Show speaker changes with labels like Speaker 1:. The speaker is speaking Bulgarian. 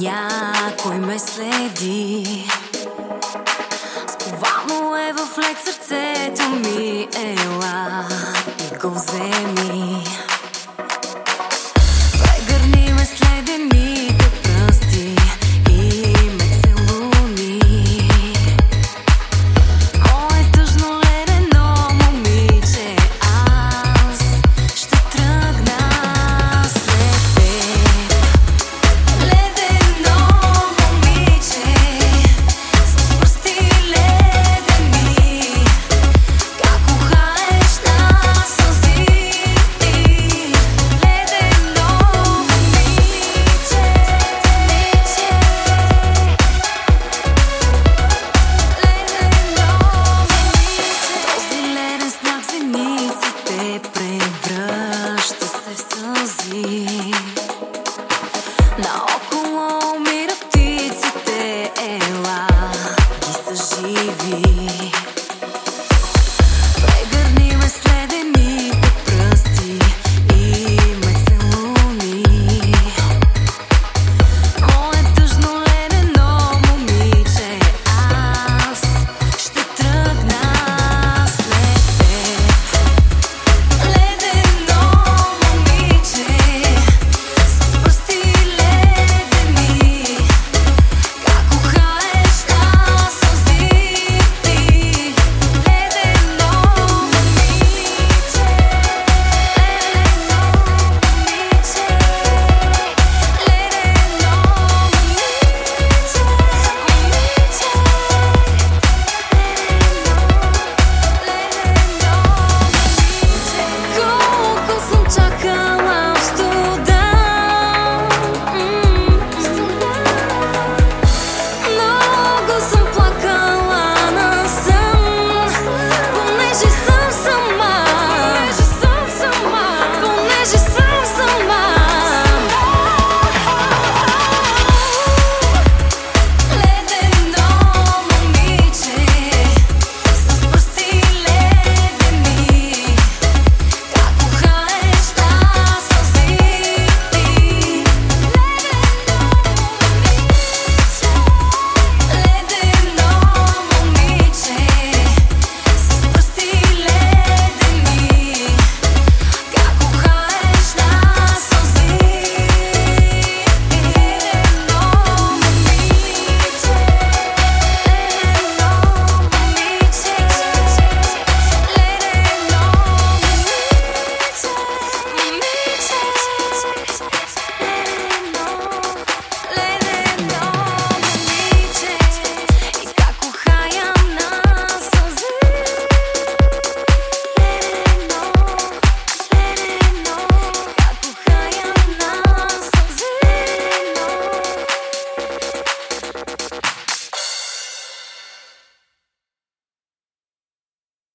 Speaker 1: Някой ме следи. Сковано е в лед сърцето ми Ела и го вземи.